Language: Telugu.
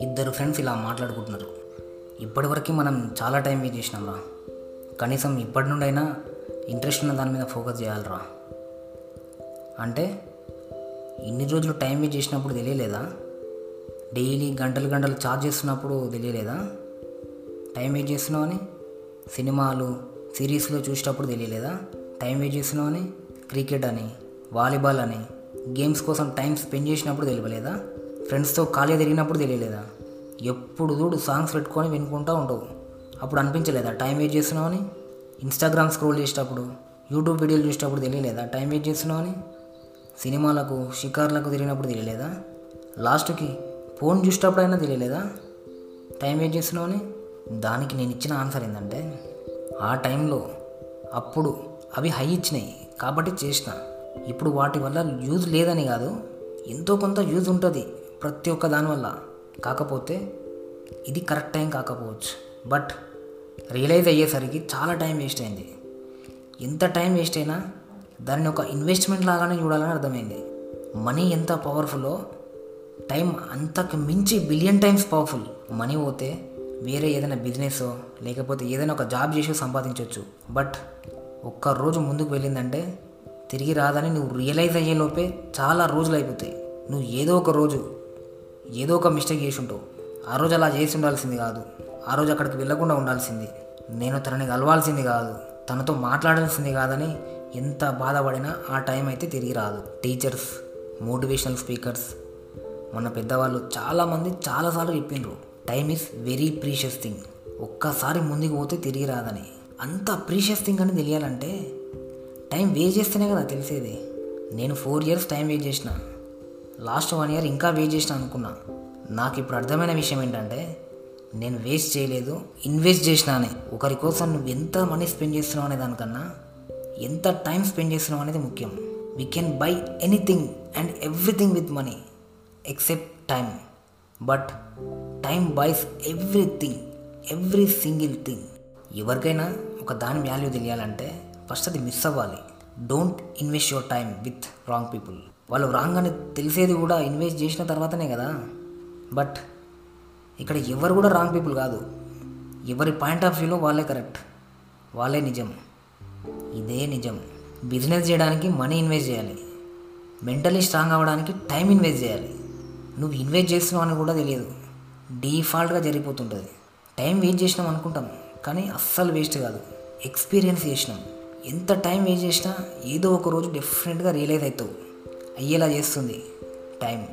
ఇద్దరు ఫ్రెండ్స్ ఇలా మాట్లాడుకుంటున్నారు. ఇప్పటివరకు మనం చాలా టైం వేస్ట్ చేసినాం రా కనీసం ఇప్పటి నుండైనా ఇంట్రెస్ట్ ఉన్న దాని మీద ఫోకస్ చేయాలిరా. అంటే ఇన్ని రోజులు టైం వేస్ట్ చేసినప్పుడు తెలియలేదా? డైలీ గంటలు గంటలు ఛార్జ్ చేస్తున్నప్పుడు తెలియలేదా? టైం వేస్ట్ అని? సినిమాలు సిరీస్లో చూసేటప్పుడు తెలియలేదా? టైం వేస్ట్ అని? క్రికెట్ అని? వాలీబాల్ అని? గేమ్స్ కోసం టైం స్పెండ్ చేసినప్పుడు తెలియలేదా? ఫ్రెండ్స్తో ఖాళీ తిరిగినప్పుడు తెలియలేదా? ఎప్పుడు చూడు సాంగ్స్ పెట్టుకొని వినుకుంటూ ఉంటావు. అప్పుడు అనిపించలేదా టైం వేస్ట్ చేస్తున్నావని? ఇన్స్టాగ్రామ్ స్క్రోల్ చేసేటప్పుడు యూట్యూబ్ వీడియోలు చూసేటప్పుడు తెలియలేదా టైం వేస్ట్ చేస్తున్నావని? సినిమాలకు షికార్లకు తిరిగినప్పుడు తెలియలేదా? లాస్ట్కి ఫోన్ చూసేటప్పుడైనా తెలియలేదా? టైం వేస్ట్ అని దానికి నేను ఇచ్చిన ఆన్సర్ ఏంటంటే ఆ టైంలో అప్పుడు అవి హై ఇచ్చినాయి కాబట్టి చేసిన. ఇప్పుడు వాటి వల్ల యూజ్ లేదని కాదు ఎంతో కొంత యూజ్ ఉంటుంది ప్రతి ఒక్క దానివల్ల కాకపోతే ఇది కరెక్ట్ టైం కాకపోవచ్చు. బట్ రియలైజ్ అయ్యేసరికి చాలా టైం వేస్ట్ అయింది. ఎంత టైం వేస్ట్ అయినా దాన్ని ఒక ఇన్వెస్ట్మెంట్ లాగానే చూడాలని అర్థమైంది. మనీ ఎంత పవర్ఫుల్లో టైం అంతకు మించి బిలియన్ టైమ్స్ పవర్ఫుల్. మనీ పోతే వేరే ఏదైనా బిజినెస్ లేకపోతే ఏదైనా ఒక జాబ్ చేసి సంపాదించవచ్చు బట్ ఒక్క రోజు ముందుకు వెళ్ళిందంటే తిరిగి రాదని నువ్వు రియలైజ్ అయ్యే లోపే చాలా రోజులు అయిపోతాయి. నువ్వు ఏదో ఒక రోజు ఏదో ఒక మిస్టేక్ చేసి ఉంటావు. ఆ రోజు అలా చేసి ఉండాల్సింది కాదు. ఆ రోజు అక్కడికి వెళ్ళకుండా ఉండాల్సింది. నేను తనని కలవాల్సింది కాదు. తనతో మాట్లాడాల్సింది కాదని ఎంత బాధపడినా ఆ టైం అయితే తిరిగి రాదు. టీచర్స్ మోటివేషనల్ స్పీకర్స్ మన పెద్దవాళ్ళు చాలామంది చాలాసార్లు చెప్పిండ్రు time is very precious thing ఒక్కసారి ముందుకు పోతే తిరిగి రాదని. అంత ప్రీషియస్ థింగ్ అని తెలియాలంటే టైం వేస్ట్ చేస్తేనే కదా తెలిసేది. నేను ఫోర్ ఇయర్స్ టైం వేస్ట్ చేసిన. లాస్ట్ వన్ ఇయర్ ఇంకా వేస్ట్ చేసిన అనుకున్నా. నాకు ఇప్పుడు అర్థమైన విషయం ఏంటంటే నేను వేస్ట్ చేయలేదు ఇన్వెస్ట్ చేసిన అని. ఒకరి కోసం నువ్వు ఎంత మనీ స్పెండ్ చేస్తున్నావు అనే దానికన్నా ఎంత టైం స్పెండ్ చేస్తున్నావు అనేది ముఖ్యం. We can buy anything and everything with money except time but time buys everything every single thing ఎవరికైనా ఒక దాని వాల్యూ తెలియాలంటే ఫస్ట్ అది మిస్ అవ్వాలి don't invest your time with wrong people వాళ్ళు రాంగ్ అని తెలిసేది కూడా ఇన్వెస్ట్ చేసిన తర్వాతనే కదా. బట్ ఇక్కడ ఎవరు కూడా రాంగ్ పీపుల్ కాదు. ఎవరి పాయింట్ ఆఫ్ వ్యూలో వాళ్ళే కరెక్ట్ వాళ్ళే నిజం. ఇదే నిజం. బిజినెస్ చేయడానికి మనీ ఇన్వెస్ట్ చేయాలి. మెంటలీ స్ట్రాంగ్ అవ్వడానికి టైం ఇన్వెస్ట్ చేయాలి. నువ్వు ఇన్వెస్ట్ చేస్తున్నావు అని కూడా తెలియదు. డీఫాల్ట్గా జరిగిపోతుంటుంది. టైం వేస్ట్ చేసినాం అనుకుంటాం. కానీ అస్సలు వేస్ట్ కాదు. ఎక్స్పీరియన్స్ చేసినాం. ఎంత టైం వేస్ట్ చేసినా ఏదో ఒక రోజు డెఫినెట్గా రియలైజ్ అవుతావు. అయ్యేలా చేస్తుంది టైం.